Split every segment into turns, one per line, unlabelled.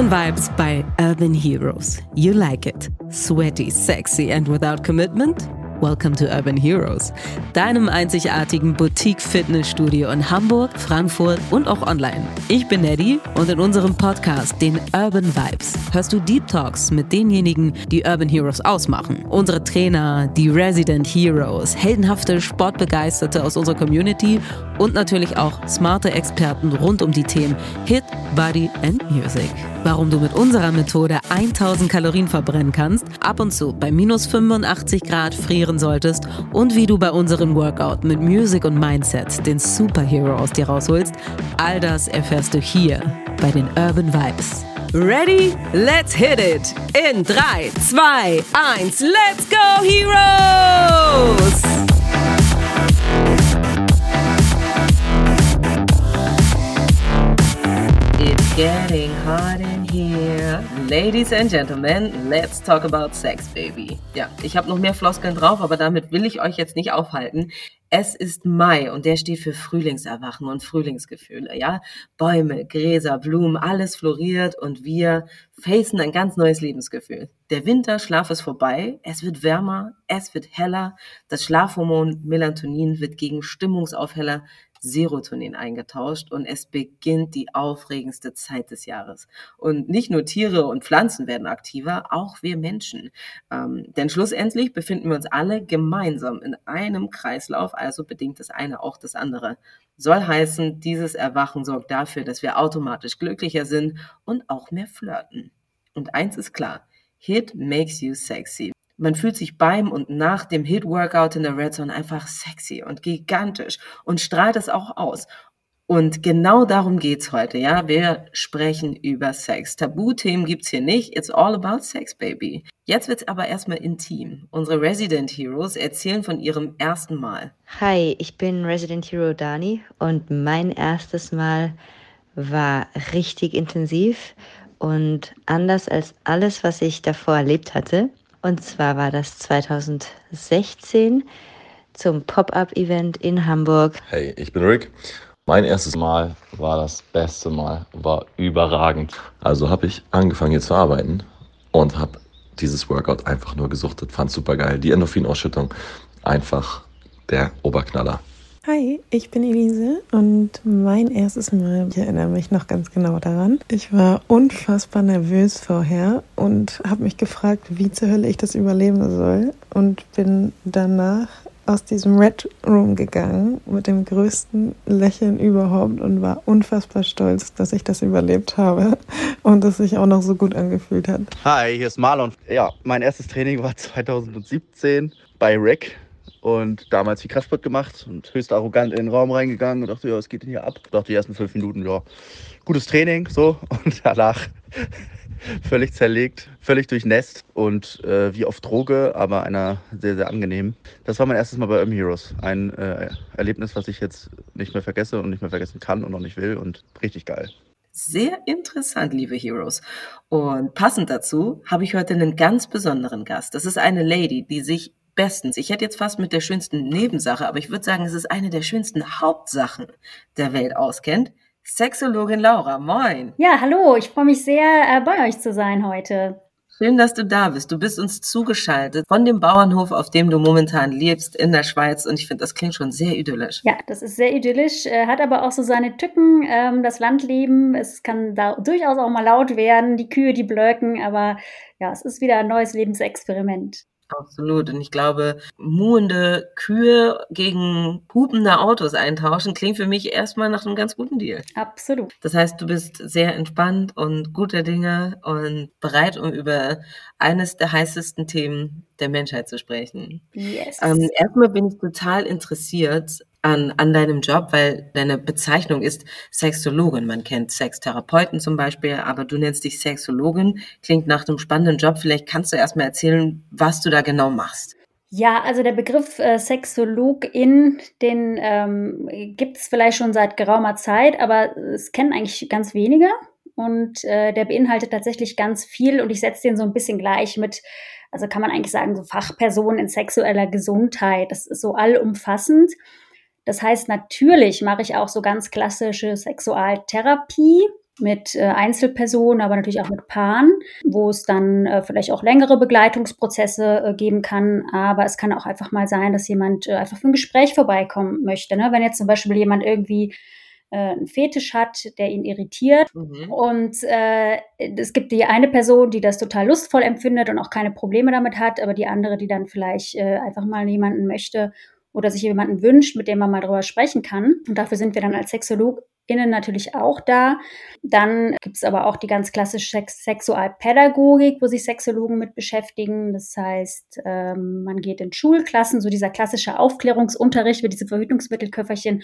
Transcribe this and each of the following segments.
Urban Vibes bei Urban Heroes. You like it. Sweaty, sexy and without commitment? Welcome to Urban Heroes, deinem einzigartigen Boutique-Fitnessstudio in Hamburg, Frankfurt und auch online. Ich bin Eddie und in unserem Podcast, den Urban Vibes, hörst du Deep Talks mit denjenigen, die Urban Heroes ausmachen. Unsere Trainer, die Resident Heroes, heldenhafte Sportbegeisterte aus unserer Community und natürlich auch smarte Experten rund um die Themen Hit, Body and Music. Warum du mit unserer Methode 1000 Kalorien verbrennen kannst, ab und zu bei minus 85 Grad frieren solltest und wie du bei unserem Workout mit Music und Mindset den Superhero aus dir rausholst, all das erfährst du hier bei den Urban Vibes. Ready? Let's hit it! In 3, 2, 1, let's go, Heroes!
Getting hot in here. Ladies and Gentlemen, let's talk about sex, baby. Ja, ich habe noch mehr Floskeln drauf, aber damit will ich euch jetzt nicht aufhalten. Es ist Mai und der steht für Frühlingserwachen und Frühlingsgefühle, ja? Bäume, Gräser, Blumen, alles floriert und wir facen ein ganz neues Lebensgefühl. Der Winterschlaf ist vorbei, es wird wärmer, es wird heller, das Schlafhormon Melatonin wird gegen Stimmungsaufheller Serotonin eingetauscht und es beginnt die aufregendste Zeit des Jahres. Und nicht nur Tiere und Pflanzen werden aktiver, auch wir Menschen. Ähm, denn schlussendlich befinden wir uns alle gemeinsam in einem Kreislauf, also bedingt das eine auch das andere. Soll heißen, dieses Erwachen sorgt dafür, dass wir automatisch glücklicher sind und auch mehr flirten. Und eins ist klar, Hit makes you sexy. Man fühlt sich beim und nach dem Hit-Workout in der Red Zone einfach sexy und gigantisch und strahlt es auch aus. Und genau darum geht's heute, ja. Wir sprechen über Sex. Tabuthemen gibt's hier nicht. It's all about Sex, baby. Jetzt wird's aber erstmal intim. Unsere Resident Heroes erzählen von ihrem ersten Mal.
Hi, ich bin Resident Hero Dani und mein erstes Mal war richtig intensiv und anders als alles, was ich davor erlebt hatte. Und zwar war das 2016 zum Pop-up-Event in Hamburg.
Hey, ich bin Rick. Mein erstes Mal war das beste Mal, war überragend. Also habe ich angefangen hier zu arbeiten und habe dieses Workout einfach nur gesuchtet, fand super geil. Die Endorphinausschüttung einfach der Oberknaller.
Hi, ich bin Elise und mein erstes Mal, ich erinnere mich noch ganz genau daran. Ich war unfassbar nervös vorher und habe mich gefragt, wie zur Hölle ich das überleben soll und bin danach aus diesem Red Room gegangen mit dem größten Lächeln überhaupt und war unfassbar stolz, dass ich das überlebt habe und dass sich auch noch so gut angefühlt hat.
Hi, hier ist Marlon. Ja, mein erstes Training war 2017 bei Rick und damals viel Kraftsport gemacht und höchst arrogant in den Raum reingegangen und dachte, ja, was geht denn hier ab? Ich dachte die ersten fünf Minuten, ja, gutes Training, so. Und danach völlig zerlegt, völlig durchnässt und äh, wie auf Droge, aber einer sehr, sehr angenehm. Das war mein erstes Mal bei Urban Heroes. Ein äh, Erlebnis, was ich jetzt nicht mehr vergesse und nicht mehr vergessen kann und auch nicht will und richtig geil.
Sehr interessant, liebe Heroes. Und passend dazu habe ich heute einen ganz besonderen Gast. Das ist eine Lady, die sich bestens. Ich hätte jetzt fast mit der schönsten Nebensache, aber ich würde sagen, es ist eine der schönsten Hauptsachen der Welt auskennt. Sexologin Laura, moin.
Ja, hallo, ich freue mich sehr, äh, bei euch zu sein heute.
Schön, dass du da bist. Du bist uns zugeschaltet von dem Bauernhof, auf dem du momentan lebst, in der Schweiz. Und ich finde, das klingt schon sehr idyllisch.
Ja, das ist sehr idyllisch, äh, hat aber auch so seine Tücken, ähm, das Landleben. Es kann da durchaus auch mal laut werden, die Kühe, die blöken, aber ja, es ist wieder ein neues Lebensexperiment.
Absolut. Und ich glaube, muhende Kühe gegen hupende Autos eintauschen, klingt für mich erstmal nach einem ganz guten Deal.
Absolut.
Das heißt, du bist sehr entspannt und guter Dinge und bereit, um über eines der heißesten Themen der Menschheit zu sprechen.
Yes.
Ähm, erstmal bin ich total interessiert an, an deinem Job, weil deine Bezeichnung ist Sexologin. Man kennt Sextherapeuten zum Beispiel, aber du nennst dich Sexologin. Klingt nach einem spannenden Job. Vielleicht kannst du erstmal erzählen, was du da genau machst.
Ja, also der Begriff äh, Sexologin, den ähm, gibt es vielleicht schon seit geraumer Zeit, aber es kennen eigentlich ganz wenige. Und äh, der beinhaltet tatsächlich ganz viel und ich setze den so ein bisschen gleich mit, also kann man eigentlich sagen, so Fachpersonen in sexueller Gesundheit. Das ist so allumfassend. Das heißt, natürlich mache ich auch so ganz klassische Sexualtherapie. mit äh, Einzelpersonen, aber natürlich auch mit Paaren, wo es dann äh, vielleicht auch längere Begleitungsprozesse äh, geben kann. Aber es kann auch einfach mal sein, dass jemand einfach für ein Gespräch vorbeikommen möchte. Ne? Wenn jetzt zum Beispiel jemand irgendwie einen Fetisch hat, der ihn irritiert. Mhm. Und äh, es gibt die eine Person, die das total lustvoll empfindet und auch keine Probleme damit hat, aber die andere, die dann vielleicht äh, einfach mal jemanden möchte oder sich jemanden wünscht, mit dem man mal drüber sprechen kann. Und dafür sind wir dann als SexologInnen natürlich auch da. Dann gibt es aber auch die ganz klassische Sex Sexualpädagogik, wo sich Sexologen mit beschäftigen. Das heißt, ähm, man geht in Schulklassen, so dieser klassische Aufklärungsunterricht mit diese Verhütungsmittelköfferchen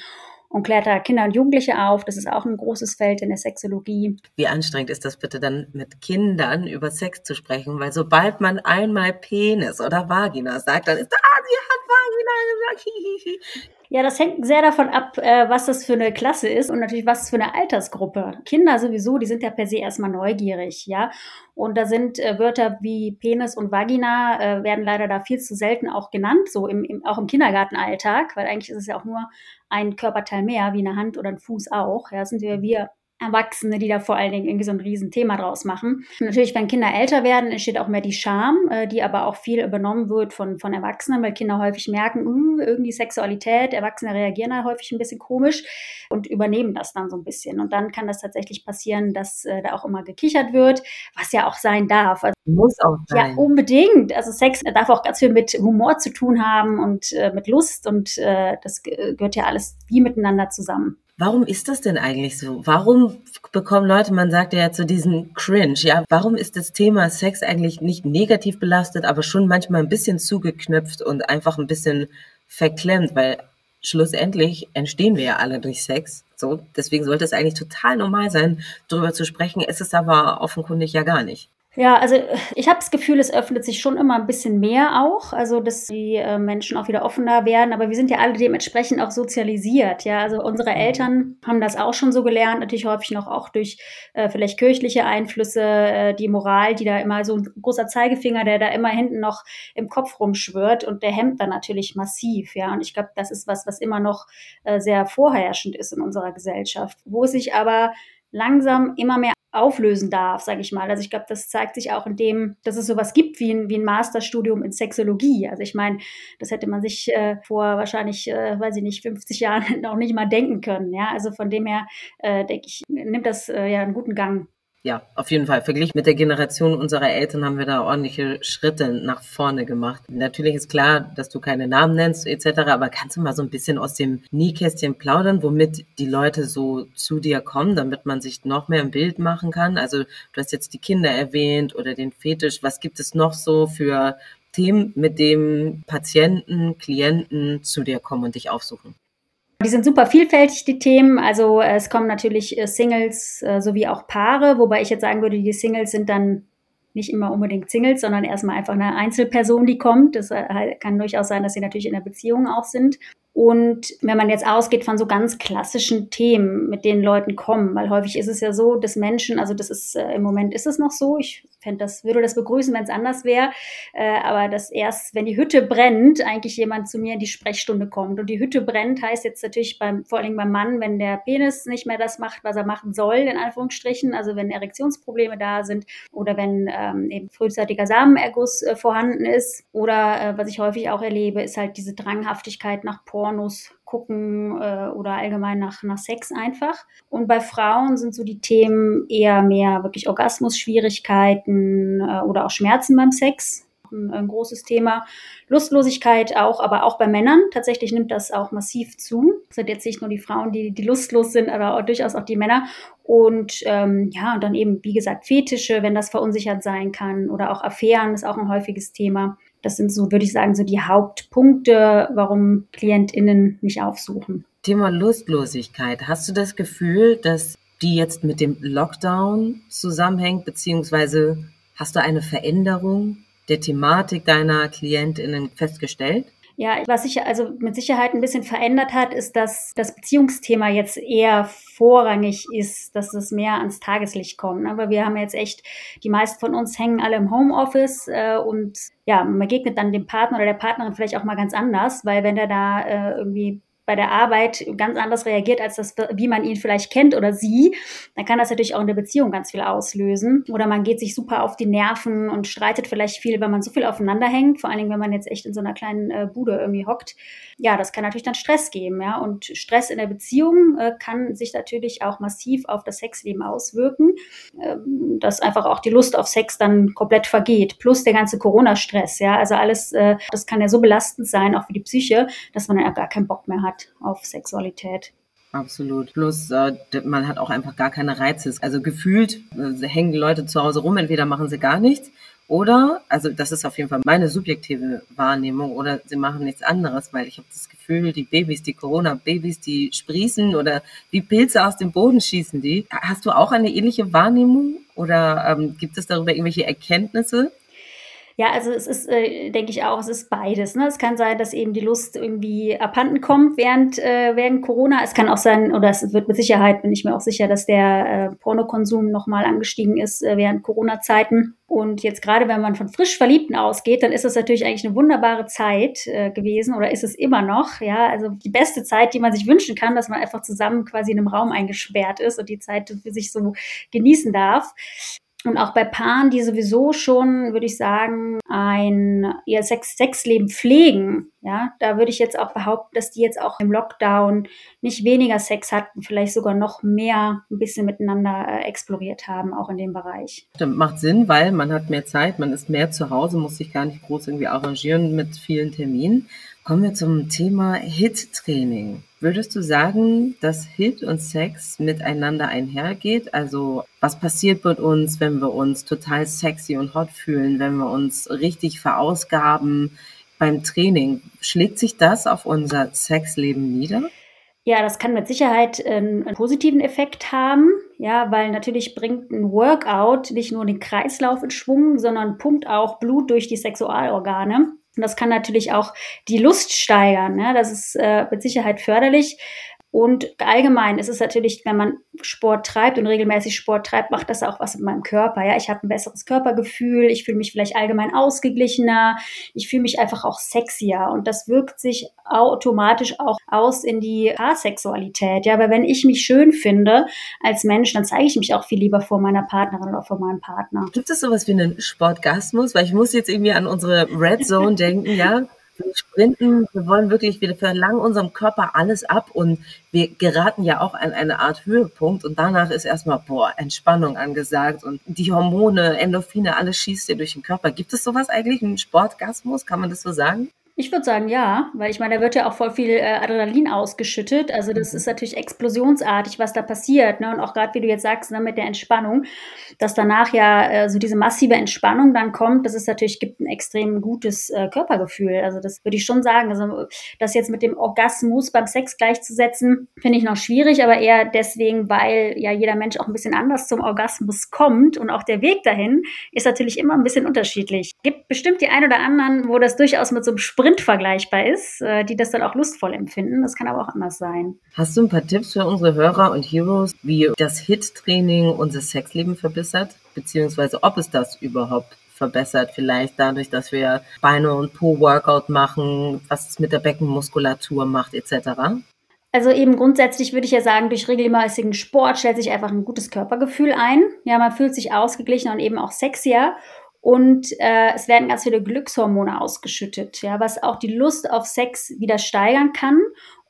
und klärt da Kinder und Jugendliche auf. Das ist auch ein großes Feld in der Sexologie.
Wie anstrengend ist das bitte dann mit Kindern über Sex zu sprechen? Weil sobald man einmal Penis oder Vagina sagt, dann ist ah, sie hat Vagina gesagt.
Ja, das hängt sehr davon ab, äh, was das für eine Klasse ist und natürlich was für eine Altersgruppe. Kinder sowieso, die sind ja per se erstmal neugierig, ja. Und da sind äh, Wörter wie Penis und Vagina äh, werden leider da viel zu selten auch genannt, so im, im, auch im Kindergartenalltag, weil eigentlich ist es ja auch nur ein Körperteil mehr, wie eine Hand oder ein Fuß auch. Ja, sind wir, wir Erwachsene, die da vor allen Dingen irgendwie so ein Riesenthema draus machen. Und natürlich, wenn Kinder älter werden, entsteht auch mehr die Scham, äh, die aber auch viel übernommen wird von, von Erwachsenen, weil Kinder häufig merken, uh, irgendwie Sexualität, Erwachsene reagieren da häufig ein bisschen komisch und übernehmen das dann so ein bisschen. Und dann kann das tatsächlich passieren, dass äh, da auch immer gekichert wird, was ja auch sein darf. Also,
Muss auch sein.
Ja, unbedingt. Also Sex darf auch ganz viel mit Humor zu tun haben und äh, mit Lust und äh, das gehört ja alles wie miteinander zusammen.
Warum ist das denn eigentlich so? Warum bekommen Leute, man sagt ja zu diesem Cringe, ja, warum ist das Thema Sex eigentlich nicht negativ belastet, aber schon manchmal ein bisschen zugeknüpft und einfach ein bisschen verklemmt, weil schlussendlich entstehen wir ja alle durch Sex. So, deswegen sollte es eigentlich total normal sein, darüber zu sprechen. Es ist aber offenkundig ja gar nicht.
Ja, also ich habe das Gefühl, es öffnet sich schon immer ein bisschen mehr auch, also dass die äh, Menschen auch wieder offener werden. Aber wir sind ja alle dementsprechend auch sozialisiert. Ja, also unsere mhm. Eltern haben das auch schon so gelernt, natürlich häufig noch auch durch äh, vielleicht kirchliche Einflüsse, äh, die Moral, die da immer so ein großer Zeigefinger, der da immer hinten noch im Kopf rumschwirrt und der hemmt dann natürlich massiv. Ja, und ich glaube, das ist was, was immer noch äh, sehr vorherrschend ist in unserer Gesellschaft, wo sich aber langsam immer mehr auflösen darf, sage ich mal. Also ich glaube, das zeigt sich auch in dem, dass es sowas gibt wie ein, wie ein Masterstudium in Sexologie. Also ich meine, das hätte man sich äh, vor wahrscheinlich, äh, weiß ich nicht, 50 Jahren noch nicht mal denken können. Ja, also von dem her äh, denke ich, nimmt das äh, ja einen guten Gang
ja, auf jeden Fall. Verglichen mit der Generation unserer Eltern haben wir da ordentliche Schritte nach vorne gemacht. Natürlich ist klar, dass du keine Namen nennst etc., aber kannst du mal so ein bisschen aus dem Nähkästchen plaudern, womit die Leute so zu dir kommen, damit man sich noch mehr ein Bild machen kann? Also du hast jetzt die Kinder erwähnt oder den Fetisch. Was gibt es noch so für Themen, mit dem Patienten, Klienten zu dir kommen und dich aufsuchen?
Die sind super vielfältig, die Themen. Also äh, es kommen natürlich äh, Singles äh, sowie auch Paare, wobei ich jetzt sagen würde, die Singles sind dann nicht immer unbedingt Singles, sondern erstmal einfach eine Einzelperson, die kommt. Das kann durchaus sein, dass sie natürlich in der Beziehung auch sind. Und wenn man jetzt ausgeht von so ganz klassischen Themen, mit denen Leuten kommen, weil häufig ist es ja so, dass Menschen, also das ist äh, im Moment ist es noch so, ich fände das, würde das begrüßen, wenn es anders wäre, äh, aber dass erst, wenn die Hütte brennt, eigentlich jemand zu mir in die Sprechstunde kommt. Und die Hütte brennt heißt jetzt natürlich beim, vor allem beim Mann, wenn der Penis nicht mehr das macht, was er machen soll, in Anführungsstrichen, also wenn Erektionsprobleme da sind oder wenn ähm, eben frühzeitiger Samenerguss äh, vorhanden ist. Oder äh, was ich häufig auch erlebe, ist halt diese Dranghaftigkeit nach Porn Pornos gucken äh, oder allgemein nach, nach Sex einfach. Und bei Frauen sind so die Themen eher mehr wirklich Orgasmus-Schwierigkeiten äh, oder auch Schmerzen beim Sex. Ein, ein, großes Thema. Lustlosigkeit auch, aber auch bei Männern. Tatsächlich nimmt das auch massiv zu. Es sind jetzt nicht nur die Frauen, die, die lustlos sind, aber auch, durchaus auch die Männer. Und ähm, ja, und dann eben, wie gesagt, Fetische, wenn das verunsichert sein kann. Oder auch Affären ist auch ein häufiges Thema. Das sind so, würde ich sagen, so die Hauptpunkte, warum KlientInnen mich aufsuchen.
Thema Lustlosigkeit. Hast du das Gefühl, dass die jetzt mit dem Lockdown zusammenhängt, beziehungsweise hast du eine Veränderung der Thematik deiner KlientInnen festgestellt?
Ja, was sich also mit Sicherheit ein bisschen verändert hat, ist, dass das Beziehungsthema jetzt eher vorrangig ist, dass es mehr ans Tageslicht kommt. Aber wir haben jetzt echt, die meisten von uns hängen alle im Homeoffice äh, und ja, man begegnet dann dem Partner oder der Partnerin vielleicht auch mal ganz anders, weil wenn der da äh, irgendwie bei der Arbeit ganz anders reagiert, als das, wie man ihn vielleicht kennt oder sie, dann kann das natürlich auch in der Beziehung ganz viel auslösen. Oder man geht sich super auf die Nerven und streitet vielleicht viel, weil man so viel aufeinander hängt, vor allen Dingen, wenn man jetzt echt in so einer kleinen äh, Bude irgendwie hockt. Ja, das kann natürlich dann Stress geben, ja. Und Stress in der Beziehung äh, kann sich natürlich auch massiv auf das Sexleben auswirken, äh, dass einfach auch die Lust auf Sex dann komplett vergeht. Plus der ganze Corona-Stress, ja. Also alles, äh, das kann ja so belastend sein, auch für die Psyche, dass man ja gar keinen Bock mehr hat auf Sexualität.
Absolut. Plus, äh, man hat auch einfach gar keine Reize. Also gefühlt äh, hängen die Leute zu Hause rum, entweder machen sie gar nichts oder, also das ist auf jeden Fall meine subjektive Wahrnehmung, oder sie machen nichts anderes, weil ich habe das Gefühl, die Babys, die Corona-Babys, die sprießen oder wie Pilze aus dem Boden schießen die. Hast du auch eine ähnliche Wahrnehmung oder ähm, gibt es darüber irgendwelche Erkenntnisse?
Ja, also es ist, äh, denke ich auch, es ist beides. Ne? Es kann sein, dass eben die Lust irgendwie abhanden kommt während, äh, während Corona. Es kann auch sein, oder es wird mit Sicherheit, bin ich mir auch sicher, dass der äh, Pornokonsum nochmal angestiegen ist äh, während Corona-Zeiten. Und jetzt gerade, wenn man von frisch Verliebten ausgeht, dann ist das natürlich eigentlich eine wunderbare Zeit äh, gewesen oder ist es immer noch. Ja, also die beste Zeit, die man sich wünschen kann, dass man einfach zusammen quasi in einem Raum eingesperrt ist und die Zeit für sich so genießen darf. Und auch bei Paaren, die sowieso schon, würde ich sagen, ein ihr Sex Sexleben pflegen, ja, da würde ich jetzt auch behaupten, dass die jetzt auch im Lockdown nicht weniger Sex hatten, vielleicht sogar noch mehr ein bisschen miteinander äh, exploriert haben, auch in dem Bereich.
Stimmt, macht Sinn, weil man hat mehr Zeit, man ist mehr zu Hause, muss sich gar nicht groß irgendwie arrangieren mit vielen Terminen. Kommen wir zum Thema HIT-Training. Würdest du sagen, dass HIT und Sex miteinander einhergeht? Also was passiert mit uns, wenn wir uns total sexy und hot fühlen, wenn wir uns richtig verausgaben beim Training? Schlägt sich das auf unser Sexleben nieder?
Ja, das kann mit Sicherheit einen, einen, positiven Effekt haben, ja, weil natürlich bringt ein Workout nicht nur den Kreislauf in Schwung, sondern pumpt auch Blut durch die Sexualorgane. Und das kann natürlich auch die Lust steigern. Ne? Das ist äh, mit Sicherheit förderlich. Und allgemein ist es natürlich, wenn man Sport treibt und regelmäßig Sport treibt, macht das auch was mit meinem Körper. Ja, ich habe ein besseres Körpergefühl, ich fühle mich vielleicht allgemein ausgeglichener, ich fühle mich einfach auch sexier und das wirkt sich automatisch auch aus in die Paarsexualität. Ja, aber wenn ich mich schön finde als Mensch, dann zeige ich mich auch viel lieber vor meiner Partnerin oder vor meinem Partner.
Gibt es sowas wie einen Sportgasmus? Weil ich muss jetzt irgendwie an unsere Red Zone denken, ja? Wir sprinten, wir wollen wirklich, wir verlangen unserem Körper alles ab und wir geraten ja auch an eine Art Höhepunkt und danach ist erstmal, boah, Entspannung angesagt und die Hormone, Endorphine, alles schießt dir durch den Körper. Gibt es sowas eigentlich, einen Sportgasmus? Kann man das so sagen?
Ich würde sagen, ja, weil ich meine, da wird ja auch voll viel äh, Adrenalin ausgeschüttet. Also das mhm. ist natürlich explosionsartig, was da passiert. Ne? Und auch gerade, wie du jetzt sagst, ne, mit der Entspannung, dass danach ja äh, so diese massive Entspannung dann kommt, das ist natürlich, gibt ein extrem gutes äh, Körpergefühl. Also das würde ich schon sagen. Also das jetzt mit dem Orgasmus beim Sex gleichzusetzen, finde ich noch schwierig, aber eher deswegen, weil ja jeder Mensch auch ein bisschen anders zum Orgasmus kommt und auch der Weg dahin ist natürlich immer ein bisschen unterschiedlich. Gibt bestimmt die ein oder anderen, wo das durchaus mit so einem Sprint Sprint vergleichbar ist, äh, die das dann auch lustvoll empfinden. Das kann aber auch anders sein.
Hast du ein paar Tipps für unsere Hörer und Heroes, wie das HIT-Training unser Sexleben verbessert? Beziehungsweise ob es das überhaupt verbessert, vielleicht dadurch, dass wir Beine und Po-Workout machen, was es mit der Beckenmuskulatur macht, etc.
Also eben grundsätzlich würde ich ja sagen, durch regelmäßigen Sport stellt sich einfach ein gutes Körpergefühl ein. Ja, man fühlt sich ausgeglichen und eben auch sexier. Und äh, es werden ganz viele Glückshormone ausgeschüttet, ja, was auch die Lust auf Sex wieder steigern kann.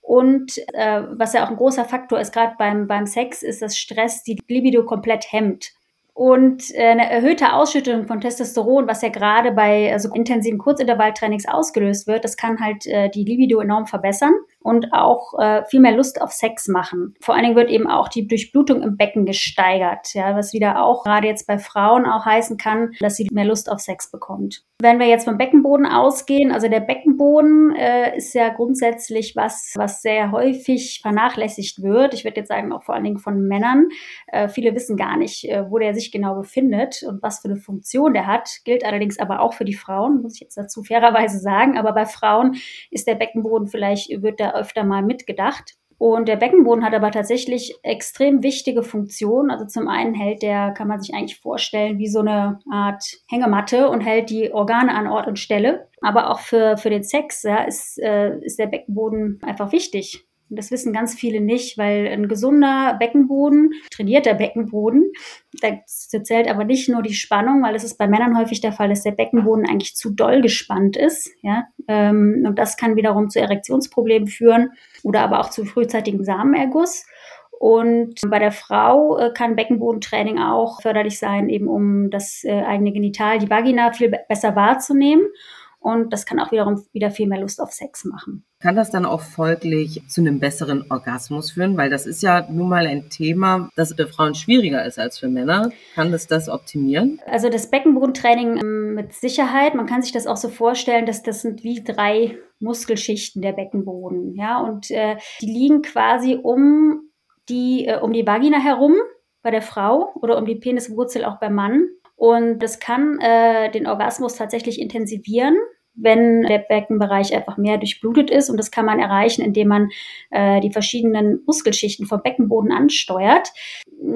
Und äh, was ja auch ein großer Faktor ist, gerade beim, beim Sex, ist, dass Stress die Libido komplett hemmt. Und äh, eine erhöhte Ausschüttung von Testosteron, was ja gerade bei also intensiven Kurzintervalltrainings ausgelöst wird, das kann halt äh, die Libido enorm verbessern und auch äh, viel mehr Lust auf Sex machen. Vor allen Dingen wird eben auch die Durchblutung im Becken gesteigert, ja, was wieder auch gerade jetzt bei Frauen auch heißen kann, dass sie mehr Lust auf Sex bekommt. Wenn wir jetzt vom Beckenboden ausgehen, also der Beckenboden äh, ist ja grundsätzlich was, was sehr häufig vernachlässigt wird. Ich würde jetzt sagen, auch vor allen Dingen von Männern. Äh, viele wissen gar nicht, äh, wo der sich genau befindet und was für eine Funktion der hat. Gilt allerdings aber auch für die Frauen, muss ich jetzt dazu fairerweise sagen. Aber bei Frauen ist der Beckenboden vielleicht, wird da öfter mal mitgedacht. Und der Beckenboden hat aber tatsächlich extrem wichtige Funktionen. Also zum einen hält der, kann man sich eigentlich vorstellen, wie so eine Art Hängematte und hält die Organe an Ort und Stelle. Aber auch für, für den Sex ja, ist, äh, ist der Beckenboden einfach wichtig. Und das wissen ganz viele nicht, weil ein gesunder Beckenboden, trainierter Beckenboden, da zählt aber nicht nur die Spannung, weil es ist bei Männern häufig der Fall, dass der Beckenboden eigentlich zu doll gespannt ist. Ja? Ähm, und das kann wiederum zu Erektionsproblemen führen oder aber auch zu frühzeitigem Samenerguss. Und bei der Frau äh, kann Beckenbodentraining auch förderlich sein, eben um das äh, eigene Genital, die Vagina viel besser wahrzunehmen. Und das kann auch wiederum wieder viel mehr Lust auf Sex machen.
Kann das dann auch folglich zu einem besseren Orgasmus führen? Weil das ist ja nun mal ein Thema, das für Frauen schwieriger ist als für Männer. Kann das das optimieren?
Also das Beckenbodentraining ähm, mit Sicherheit. Man kann sich das auch so vorstellen, dass das sind wie drei Muskelschichten der Beckenboden. Ja, und äh, die liegen quasi um die, äh, um die Vagina herum bei der Frau oder um die Peniswurzel auch beim Mann. Und das kann äh, den Orgasmus tatsächlich intensivieren wenn der Beckenbereich einfach mehr durchblutet ist. Und das kann man erreichen, indem man äh, die verschiedenen Muskelschichten vom Beckenboden ansteuert.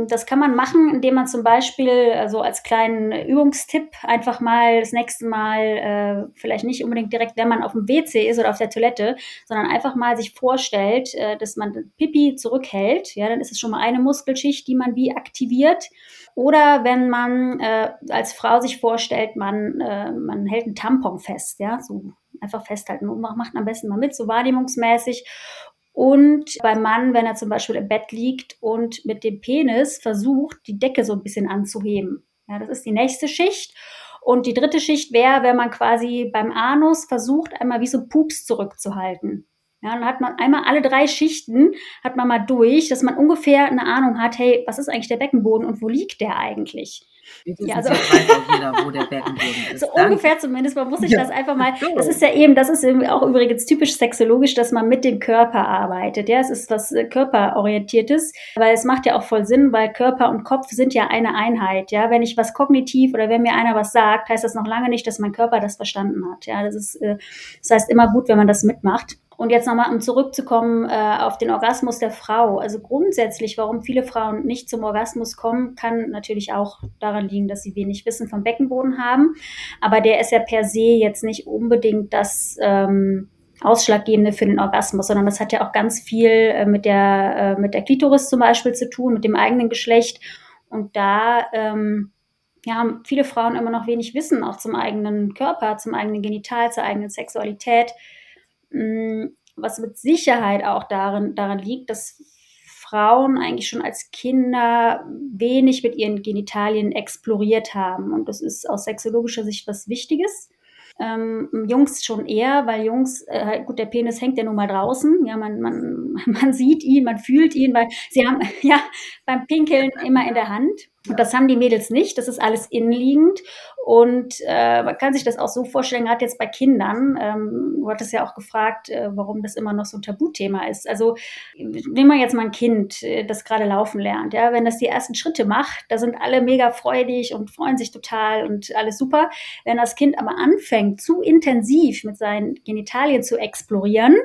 Das kann man machen, indem man zum Beispiel, also als kleinen Übungstipp, einfach mal das nächste Mal, äh, vielleicht nicht unbedingt direkt, wenn man auf dem WC ist oder auf der Toilette, sondern einfach mal sich vorstellt, äh, dass man Pipi zurückhält. Ja, dann ist es schon mal eine Muskelschicht, die man wie aktiviert. Oder wenn man äh, als Frau sich vorstellt, man, äh, man hält einen Tampon fest, ja, so einfach festhalten macht am besten mal mit, so wahrnehmungsmäßig. Und beim Mann, wenn er zum Beispiel im Bett liegt und mit dem Penis versucht, die Decke so ein bisschen anzuheben. Ja, das ist die nächste Schicht. Und die dritte Schicht wäre, wenn man quasi beim Anus versucht, einmal wie so Pups zurückzuhalten. Ja, dann hat man einmal alle drei Schichten, hat man mal durch, dass man ungefähr eine Ahnung hat, hey, was ist eigentlich der Beckenboden und wo liegt der eigentlich?
Ja, also, jeder, wo der Beckenboden ist.
So Danke. ungefähr zumindest, man muss sich ja. das einfach mal, das ist ja eben, das ist auch übrigens typisch sexologisch, dass man mit dem Körper arbeitet. Ja, es ist was äh, körperorientiertes, weil es macht ja auch voll Sinn, weil Körper und Kopf sind ja eine Einheit. Ja, wenn ich was kognitiv oder wenn mir einer was sagt, heißt das noch lange nicht, dass mein Körper das verstanden hat. Ja, das ist, äh, das heißt immer gut, wenn man das mitmacht. Und jetzt nochmal, um zurückzukommen äh, auf den Orgasmus der Frau. Also grundsätzlich, warum viele Frauen nicht zum Orgasmus kommen, kann natürlich auch daran liegen, dass sie wenig Wissen vom Beckenboden haben. Aber der ist ja per se jetzt nicht unbedingt das ähm, Ausschlaggebende für den Orgasmus, sondern das hat ja auch ganz viel äh, mit, der, äh, mit der Klitoris zum Beispiel zu tun, mit dem eigenen Geschlecht. Und da ähm, ja, haben viele Frauen immer noch wenig Wissen auch zum eigenen Körper, zum eigenen Genital, zur eigenen Sexualität. Mm, was mit Sicherheit auch darin, daran liegt, dass Frauen eigentlich schon als Kinder wenig mit ihren Genitalien exploriert haben. Und das ist aus sexologischer Sicht was Wichtiges. Ähm, Jungs schon eher, weil Jungs, äh, gut, der Penis hängt ja nun mal draußen. Ja, man, man, man sieht ihn, man fühlt ihn, weil sie haben ja beim Pinkeln immer in der Hand. Und das haben die Mädels nicht. Das ist alles innenliegend. Und äh, man kann sich das auch so vorstellen, gerade jetzt bei Kindern. Ähm, du hattest ja auch gefragt, äh, warum das immer noch so ein Tabuthema ist. Also nehmen wir jetzt mal ein Kind, äh, das gerade laufen lernt. Ja, wenn das die ersten Schritte macht, da sind alle mega freudig und freuen sich total und alles super. Wenn das Kind aber anfängt, zu intensiv mit seinen Genitalien zu explorieren,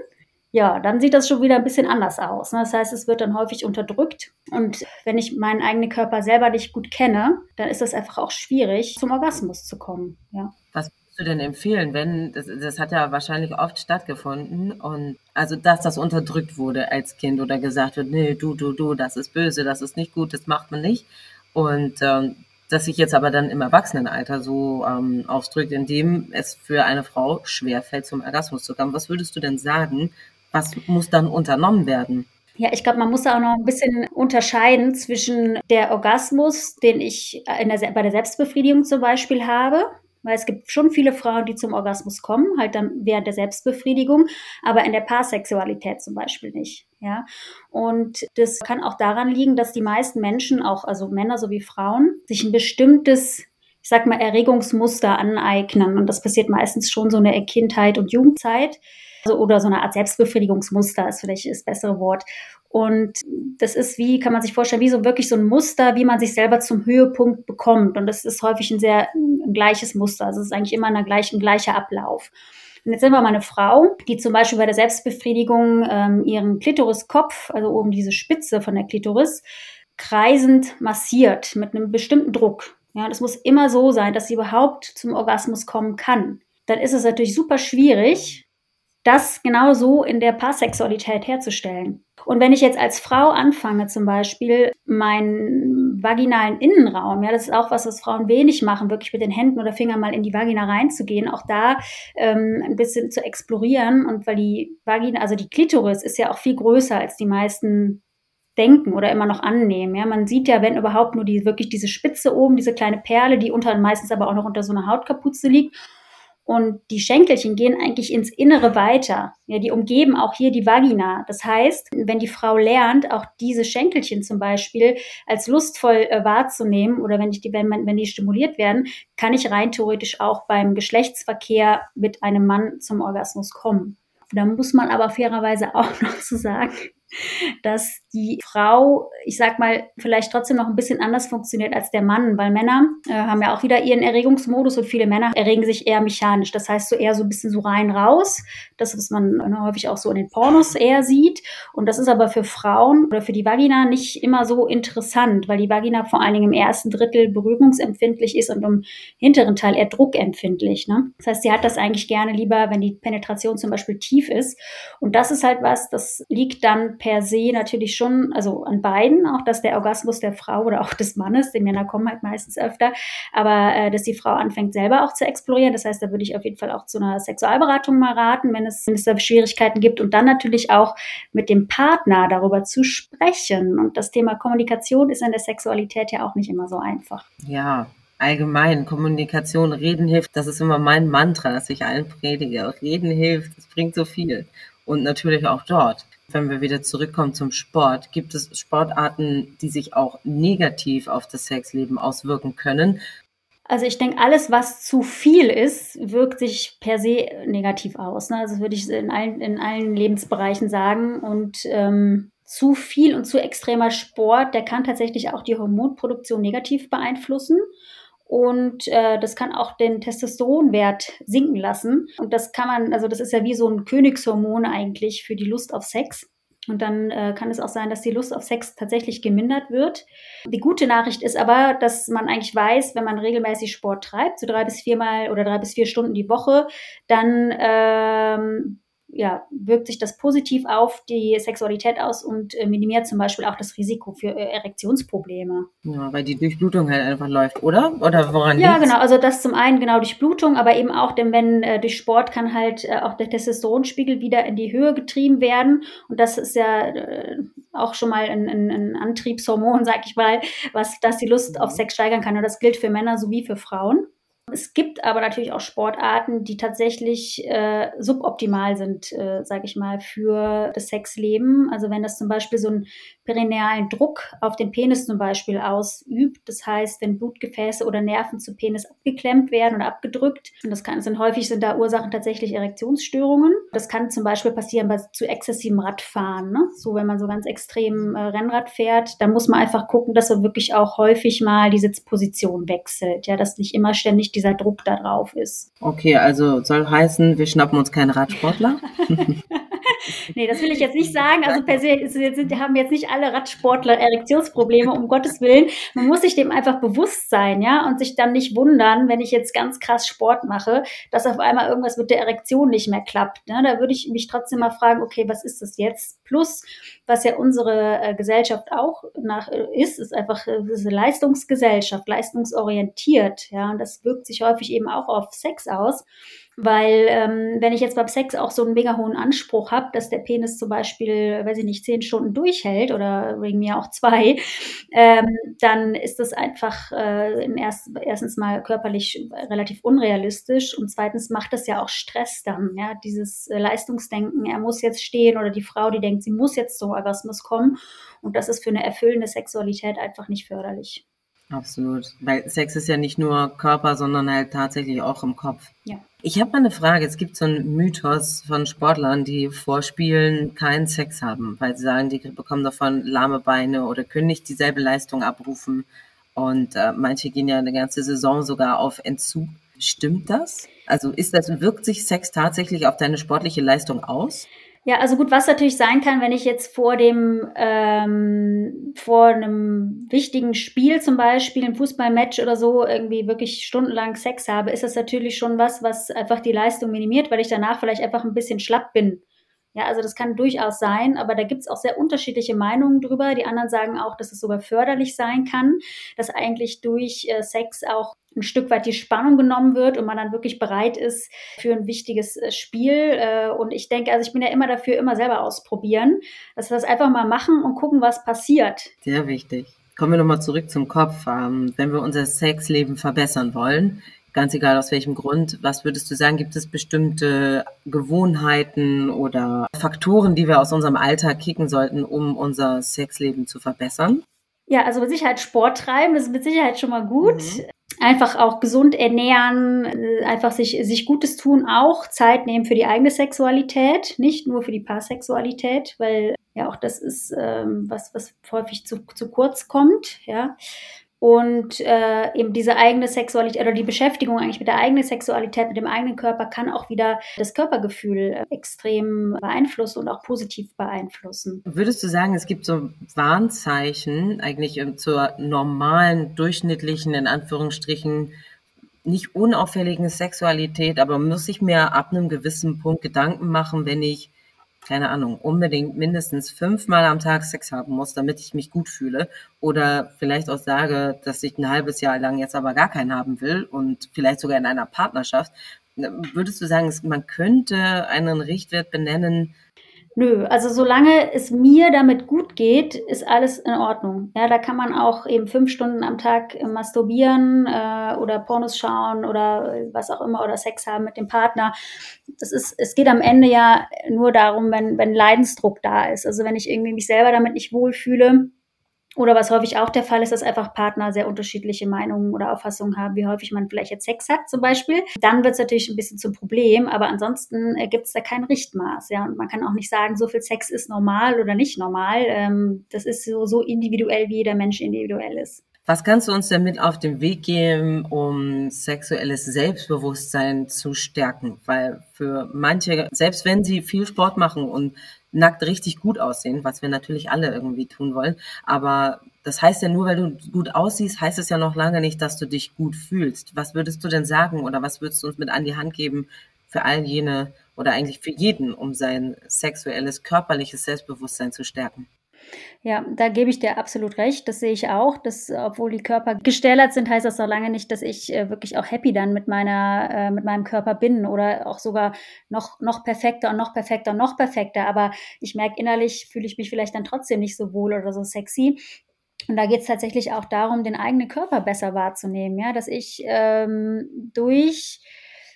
ja, dann sieht das schon wieder ein bisschen anders aus. Ne? Das heißt, es wird dann häufig unterdrückt. Und wenn ich meinen eigenen Körper selber nicht gut kenne, dann ist das einfach auch schwierig, zum Orgasmus zu kommen. Ja.
Was würdest du denn empfehlen, wenn, das, das hat ja wahrscheinlich oft stattgefunden und also, dass das unterdrückt wurde als Kind oder gesagt wird, nee, du, du, du, das ist böse, das ist nicht gut, das macht man nicht. Und ähm, das sich jetzt aber dann im Erwachsenenalter so ähm, ausdrückt, indem es für eine Frau schwerfällt, zum Orgasmus zu kommen. Was würdest du denn sagen, was muss dann unternommen werden?
Ja, ich glaube, man muss da auch noch ein bisschen unterscheiden zwischen der Orgasmus, den ich der, bei der Selbstbefriedigung zum Beispiel habe. Weil es gibt schon viele Frauen, die zum Orgasmus kommen, halt dann während der Selbstbefriedigung, aber in der Paarsexualität zum Beispiel nicht. Ja, und das kann auch daran liegen, dass die meisten Menschen, auch also Männer sowie Frauen, sich ein bestimmtes ich sag mal, Erregungsmuster aneignen. Und das passiert meistens schon so in der Kindheit und Jugendzeit. Also, oder so eine Art Selbstbefriedigungsmuster ist vielleicht das bessere Wort. Und das ist wie, kann man sich vorstellen, wie so wirklich so ein Muster, wie man sich selber zum Höhepunkt bekommt. Und das ist häufig ein sehr ein gleiches Muster. Also es ist eigentlich immer ein gleicher, Ablauf. Und jetzt sind wir mal eine Frau, die zum Beispiel bei der Selbstbefriedigung ähm, ihren Klitoriskopf, also oben diese Spitze von der Klitoris, kreisend massiert mit einem bestimmten Druck. Ja, das muss immer so sein, dass sie überhaupt zum Orgasmus kommen kann. Dann ist es natürlich super schwierig, das genau so in der Paarsexualität herzustellen. Und wenn ich jetzt als Frau anfange, zum Beispiel meinen vaginalen Innenraum, ja, das ist auch was, was Frauen wenig machen, wirklich mit den Händen oder Fingern mal in die Vagina reinzugehen, auch da ähm, ein bisschen zu explorieren. Und weil die Vagina, also die Klitoris ist ja auch viel größer als die meisten denken oder immer noch annehmen. Ja, man sieht ja, wenn überhaupt nur die wirklich diese Spitze oben, diese kleine Perle, die unter meistens aber auch noch unter so einer Hautkapuze liegt. Und die Schenkelchen gehen eigentlich ins Innere weiter. Ja, die umgeben auch hier die Vagina. Das heißt, wenn die Frau lernt, auch diese Schenkelchen zum Beispiel als lustvoll äh, wahrzunehmen oder wenn, ich die, wenn, wenn die stimuliert werden, kann ich rein theoretisch auch beim Geschlechtsverkehr mit einem Mann zum Orgasmus kommen. Da muss man aber fairerweise auch noch so sagen, dass die Frau, ich sag mal, vielleicht trotzdem noch ein bisschen anders funktioniert als der Mann, weil Männer äh, haben ja auch wieder ihren Erregungsmodus und viele Männer erregen sich eher mechanisch. Das heißt so eher so ein bisschen so rein raus. Das, was man ne, häufig auch so in den Pornos eher sieht. Und das ist aber für Frauen oder für die Vagina nicht immer so interessant, weil die Vagina vor allen Dingen im ersten Drittel berührungsempfindlich ist und im hinteren Teil eher druckempfindlich. Ne? Das heißt, sie hat das eigentlich gerne lieber, wenn die Penetration zum Beispiel tief ist. Und das ist halt was, das liegt dann per se natürlich schon, also an beiden, auch dass der Orgasmus der Frau oder auch des Mannes, die Männer kommen halt meistens öfter, aber äh, dass die Frau anfängt selber auch zu explorieren. Das heißt, da würde ich auf jeden Fall auch zu einer Sexualberatung mal raten, wenn es, wenn es da Schwierigkeiten gibt und dann natürlich auch mit dem Partner darüber zu sprechen. Und das Thema Kommunikation ist in der Sexualität ja auch nicht immer so einfach.
Ja, allgemein Kommunikation, Reden hilft. Das ist immer mein Mantra, das ich allen predige. Reden hilft, es bringt so viel. Und natürlich auch dort. Wenn wir wieder zurückkommen zum Sport, gibt es Sportarten, die sich auch negativ auf das Sexleben auswirken können?
Also ich denke, alles, was zu viel ist, wirkt sich per se negativ aus. Ne? Also würde ich in allen, in allen Lebensbereichen sagen. Und ähm, zu viel und zu extremer Sport, der kann tatsächlich auch die Hormonproduktion negativ beeinflussen. Und äh, das kann auch den Testosteronwert sinken lassen. Und das kann man, also das ist ja wie so ein Königshormon eigentlich für die Lust auf Sex. Und dann äh, kann es auch sein, dass die Lust auf Sex tatsächlich gemindert wird. Die gute Nachricht ist aber, dass man eigentlich weiß, wenn man regelmäßig Sport treibt, so drei bis viermal oder drei bis vier Stunden die Woche, dann ähm, ja, wirkt sich das positiv auf die Sexualität aus und äh, minimiert zum Beispiel auch das Risiko für äh, Erektionsprobleme.
Ja, weil die Durchblutung halt einfach läuft, oder? Oder woran
Ja, liegt's? genau. Also das zum einen genau Durchblutung, aber eben auch, denn wenn äh, durch Sport kann halt äh, auch der Testosteronspiegel wieder in die Höhe getrieben werden. Und das ist ja äh, auch schon mal ein, ein, ein Antriebshormon, sag ich mal, was das die Lust auf mhm. Sex steigern kann. Und das gilt für Männer sowie für Frauen. Es gibt aber natürlich auch Sportarten, die tatsächlich äh, suboptimal sind, äh, sage ich mal, für das Sexleben. Also wenn das zum Beispiel so einen perinealen Druck auf den Penis zum Beispiel ausübt, das heißt, wenn Blutgefäße oder Nerven zu Penis abgeklemmt werden oder abgedrückt, und das kann, sind häufig sind da Ursachen tatsächlich Erektionsstörungen. Das kann zum Beispiel passieren bei zu exzessivem Radfahren. Ne? So wenn man so ganz extrem äh, Rennrad fährt, dann muss man einfach gucken, dass man wirklich auch häufig mal die Sitzposition wechselt, ja, dass nicht immer ständig dieser Druck da drauf ist.
Okay, also soll heißen, wir schnappen uns keinen Radsportler?
nee, das will ich jetzt nicht sagen. Also per se ist, sind, haben jetzt nicht alle Radsportler Erektionsprobleme, um Gottes Willen. Man muss sich dem einfach bewusst sein, ja, und sich dann nicht wundern, wenn ich jetzt ganz krass Sport mache, dass auf einmal irgendwas mit der Erektion nicht mehr klappt. Ne? Da würde ich mich trotzdem mal fragen, okay, was ist das jetzt? Plus, was ja unsere äh, Gesellschaft auch nach äh, ist, ist einfach äh, eine Leistungsgesellschaft, leistungsorientiert, ja, und das wirkt sich häufig eben auch auf Sex aus. Weil ähm, wenn ich jetzt beim Sex auch so einen mega hohen Anspruch habe, dass der Penis zum Beispiel, weiß ich nicht, zehn Stunden durchhält oder wegen mir auch zwei, ähm, dann ist das einfach äh, erst, erstens mal körperlich relativ unrealistisch und zweitens macht das ja auch Stress dann, ja, dieses äh, Leistungsdenken, er muss jetzt stehen oder die Frau, die denkt, sie muss jetzt zum Orgasmus kommen und das ist für eine erfüllende Sexualität einfach nicht förderlich.
Absolut. Weil Sex ist ja nicht nur Körper, sondern halt tatsächlich auch im Kopf.
Ja.
Ich habe mal eine Frage. Es gibt so einen Mythos von Sportlern, die vor Spielen keinen Sex haben, weil sie sagen, die bekommen davon lahme Beine oder können nicht dieselbe Leistung abrufen. Und äh, manche gehen ja eine ganze Saison sogar auf Entzug. Stimmt das? Also ist das, wirkt sich Sex tatsächlich auf deine sportliche Leistung aus?
Ja, also gut, was natürlich sein kann, wenn ich jetzt vor dem, ähm, vor einem wichtigen Spiel zum Beispiel, ein Fußballmatch oder so, irgendwie wirklich stundenlang Sex habe, ist das natürlich schon was, was einfach die Leistung minimiert, weil ich danach vielleicht einfach ein bisschen schlapp bin. Ja, also das kann durchaus sein, aber da gibt es auch sehr unterschiedliche Meinungen drüber. Die anderen sagen auch, dass es sogar förderlich sein kann, dass eigentlich durch äh, Sex auch ein Stück weit die Spannung genommen wird und man dann wirklich bereit ist für ein wichtiges äh, Spiel. Äh, und ich denke, also ich bin ja immer dafür, immer selber ausprobieren, dass wir das einfach mal machen und gucken, was passiert.
Sehr wichtig. Kommen wir nochmal zurück zum Kopf. Ähm, wenn wir unser Sexleben verbessern wollen, ganz egal aus welchem Grund. Was würdest du sagen, gibt es bestimmte Gewohnheiten oder Faktoren, die wir aus unserem Alltag kicken sollten, um unser Sexleben zu verbessern?
Ja, also mit Sicherheit Sport treiben, das ist mit Sicherheit schon mal gut. Mhm. Einfach auch gesund ernähren, äh, einfach sich, sich Gutes tun, auch Zeit nehmen für die eigene Sexualität, nicht nur für die Paarsexualität, weil ja auch das ist ähm, was, was häufig zu, zu kurz kommt, ja und äh, eben diese eigene Sexualität oder die Beschäftigung eigentlich mit der eigenen Sexualität, mit dem eigenen Körper kann auch wieder das Körpergefühl äh, extrem beeinflussen und auch positiv beeinflussen.
Würdest du sagen, es gibt so Warnzeichen eigentlich ähm, zur normalen, durchschnittlichen, in Anführungsstrichen, nicht unauffälligen Sexualität, aber muss ich mir ab einem gewissen Punkt Gedanken machen, wenn ich keine Ahnung, unbedingt mindestens fünfmal am Tag Sex haben muss, damit ich mich gut fühle. Oder vielleicht auch sage, dass ich ein halbes Jahr lang jetzt aber gar keinen haben will und vielleicht sogar in einer Partnerschaft. Würdest du sagen, man könnte einen Richtwert benennen,
Nö, also solange es mir damit gut geht, ist alles in Ordnung. Ja, da kann man auch eben fünf Stunden am Tag masturbieren äh, oder Pornos schauen oder was auch immer oder Sex haben mit dem Partner. Das ist, es geht am Ende ja nur darum, wenn, wenn Leidensdruck da ist. Also wenn ich irgendwie mich selber damit nicht wohlfühle, oder was häufig auch der Fall ist, dass einfach Partner sehr unterschiedliche Meinungen oder Auffassungen haben, wie häufig man vielleicht jetzt Sex hat zum Beispiel. Dann wird es natürlich ein bisschen zum Problem, aber ansonsten äh, gibt es da kein Richtmaß. Ja, und man kann auch nicht sagen, so viel Sex ist normal oder nicht normal. Ähm, das ist so, so individuell, wie jeder Mensch individuell ist.
Was kannst du uns denn mit auf den Weg geben, um sexuelles Selbstbewusstsein zu stärken? Weil für manche, selbst wenn sie viel Sport machen und nackt richtig gut aussehen, was wir natürlich alle irgendwie tun wollen. Aber das heißt ja nur, weil du gut aussiehst, heißt es ja noch lange nicht, dass du dich gut fühlst. Was würdest du denn sagen oder was würdest du uns mit an die Hand geben für all jene oder eigentlich für jeden, um sein sexuelles, körperliches Selbstbewusstsein zu stärken?
Ja, da gebe ich dir absolut recht. Das sehe ich auch. Dass, obwohl die Körper gestählert sind, heißt das noch lange nicht, dass ich äh, wirklich auch happy dann mit meiner, äh, mit meinem Körper bin oder auch sogar noch, noch perfekter und noch perfekter und noch perfekter. Aber ich merke innerlich, fühle ich mich vielleicht dann trotzdem nicht so wohl oder so sexy. Und da geht es tatsächlich auch darum, den eigenen Körper besser wahrzunehmen, ja, dass ich ähm, durch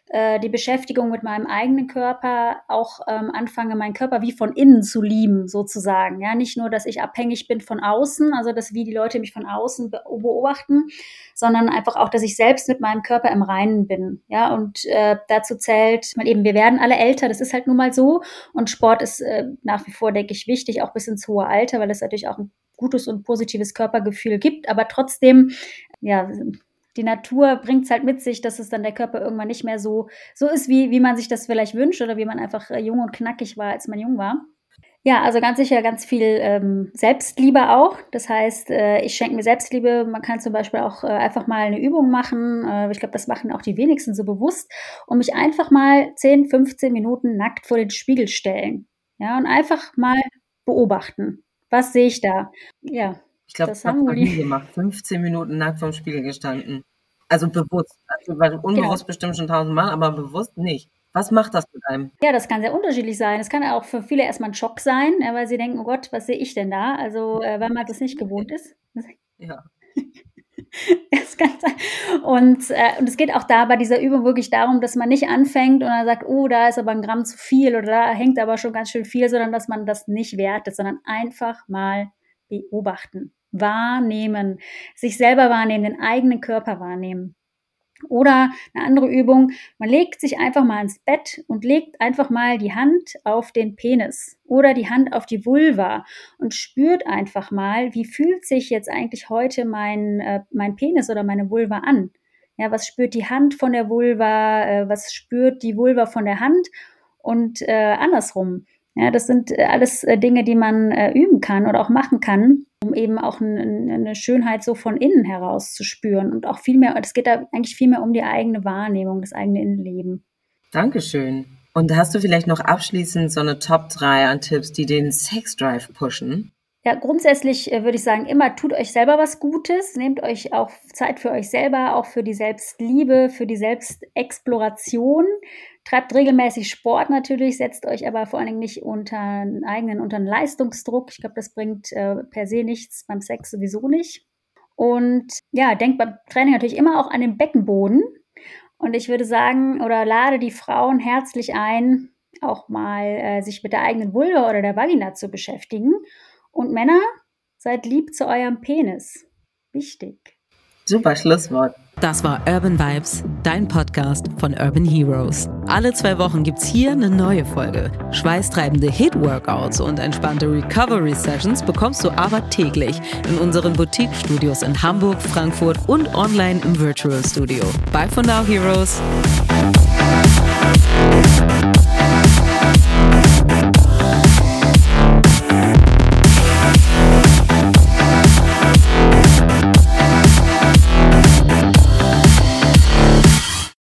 äh, die Beschäftigung mit meinem eigenen Körper auch ähm, anfange, meinen Körper wie von innen zu lieben, sozusagen. Ja, nicht nur, dass ich abhängig bin von außen, also dass wie die Leute mich von außen beobachten, sondern einfach auch, dass ich selbst mit meinem Körper im Reinen bin. Ja, und äh, dazu zählt, weil eben wir werden alle älter, das ist halt nun mal so. Und Sport ist äh, nach wie vor, denke ich, wichtig, auch bis ins hohe Alter, weil es natürlich auch ein gutes und positives Körpergefühl gibt, aber trotzdem, ja, die Natur bringt es halt mit sich, dass es dann der Körper irgendwann nicht mehr so, so ist, wie, wie man sich das vielleicht wünscht oder wie man einfach äh, jung und knackig war, als man jung war. Ja, also ganz sicher ganz viel ähm, Selbstliebe auch. Das heißt, äh, ich schenke mir Selbstliebe. Man kann zum Beispiel auch äh, einfach mal eine Übung machen. Äh, ich glaube, das machen auch die wenigsten so bewusst. Und mich einfach mal 10, 15 Minuten nackt vor den Spiegel stellen. Ja, und einfach mal beobachten. Was sehe ich da? Ja.
Ich glaube, das haben wir nie gemacht. 15 Minuten nackt vorm Spiegel gestanden. Also bewusst. Also unbewusst genau. bestimmt schon tausendmal, aber bewusst nicht. Was macht das mit einem?
Ja, das kann sehr unterschiedlich sein. Es kann auch für viele erstmal ein Schock sein, weil sie denken, oh Gott, was sehe ich denn da? Also, äh, weil man das nicht gewohnt ist.
Ja.
Und, äh, und es geht auch da bei dieser Übung wirklich darum, dass man nicht anfängt und dann sagt, oh, da ist aber ein Gramm zu viel oder da hängt aber schon ganz schön viel, sondern dass man das nicht wertet, sondern einfach mal beobachten wahrnehmen, sich selber wahrnehmen, den eigenen Körper wahrnehmen. Oder eine andere Übung, man legt sich einfach mal ins Bett und legt einfach mal die Hand auf den Penis oder die Hand auf die Vulva und spürt einfach mal, wie fühlt sich jetzt eigentlich heute mein, äh, mein Penis oder meine Vulva an. Ja, was spürt die Hand von der Vulva, äh, was spürt die Vulva von der Hand und äh, andersrum. Ja, das sind äh, alles äh, Dinge, die man äh, üben kann oder auch machen kann, um eben auch eine Schönheit so von innen heraus zu spüren und auch viel mehr, es geht da eigentlich viel mehr um die eigene Wahrnehmung, das eigene Innenleben.
Dankeschön. Und hast du vielleicht noch abschließend so eine Top 3 an Tipps, die den Sexdrive pushen?
Ja, grundsätzlich äh, würde ich sagen, immer tut euch selber was Gutes, nehmt euch auch Zeit für euch selber, auch für die Selbstliebe, für die Selbstexploration. Treibt regelmäßig Sport natürlich, setzt euch aber vor allen Dingen nicht unter einen eigenen, unter einen Leistungsdruck. Ich glaube, das bringt äh, per se nichts, beim Sex sowieso nicht. Und ja, denkt beim Training natürlich immer auch an den Beckenboden. Und ich würde sagen, oder lade die Frauen herzlich ein, auch mal äh, sich mit der eigenen Vulva oder der Vagina zu beschäftigen. Und Männer, seid lieb zu eurem Penis. Wichtig.
Super Schlusswort.
Das war Urban Vibes, dein Podcast von Urban Heroes. Alle zwei Wochen gibt's hier eine neue Folge. Schweißtreibende Hit-Workouts und entspannte Recovery-Sessions bekommst du aber täglich in unseren Boutique-Studios in Hamburg, Frankfurt und online im Virtual Studio. Bye for now, Heroes.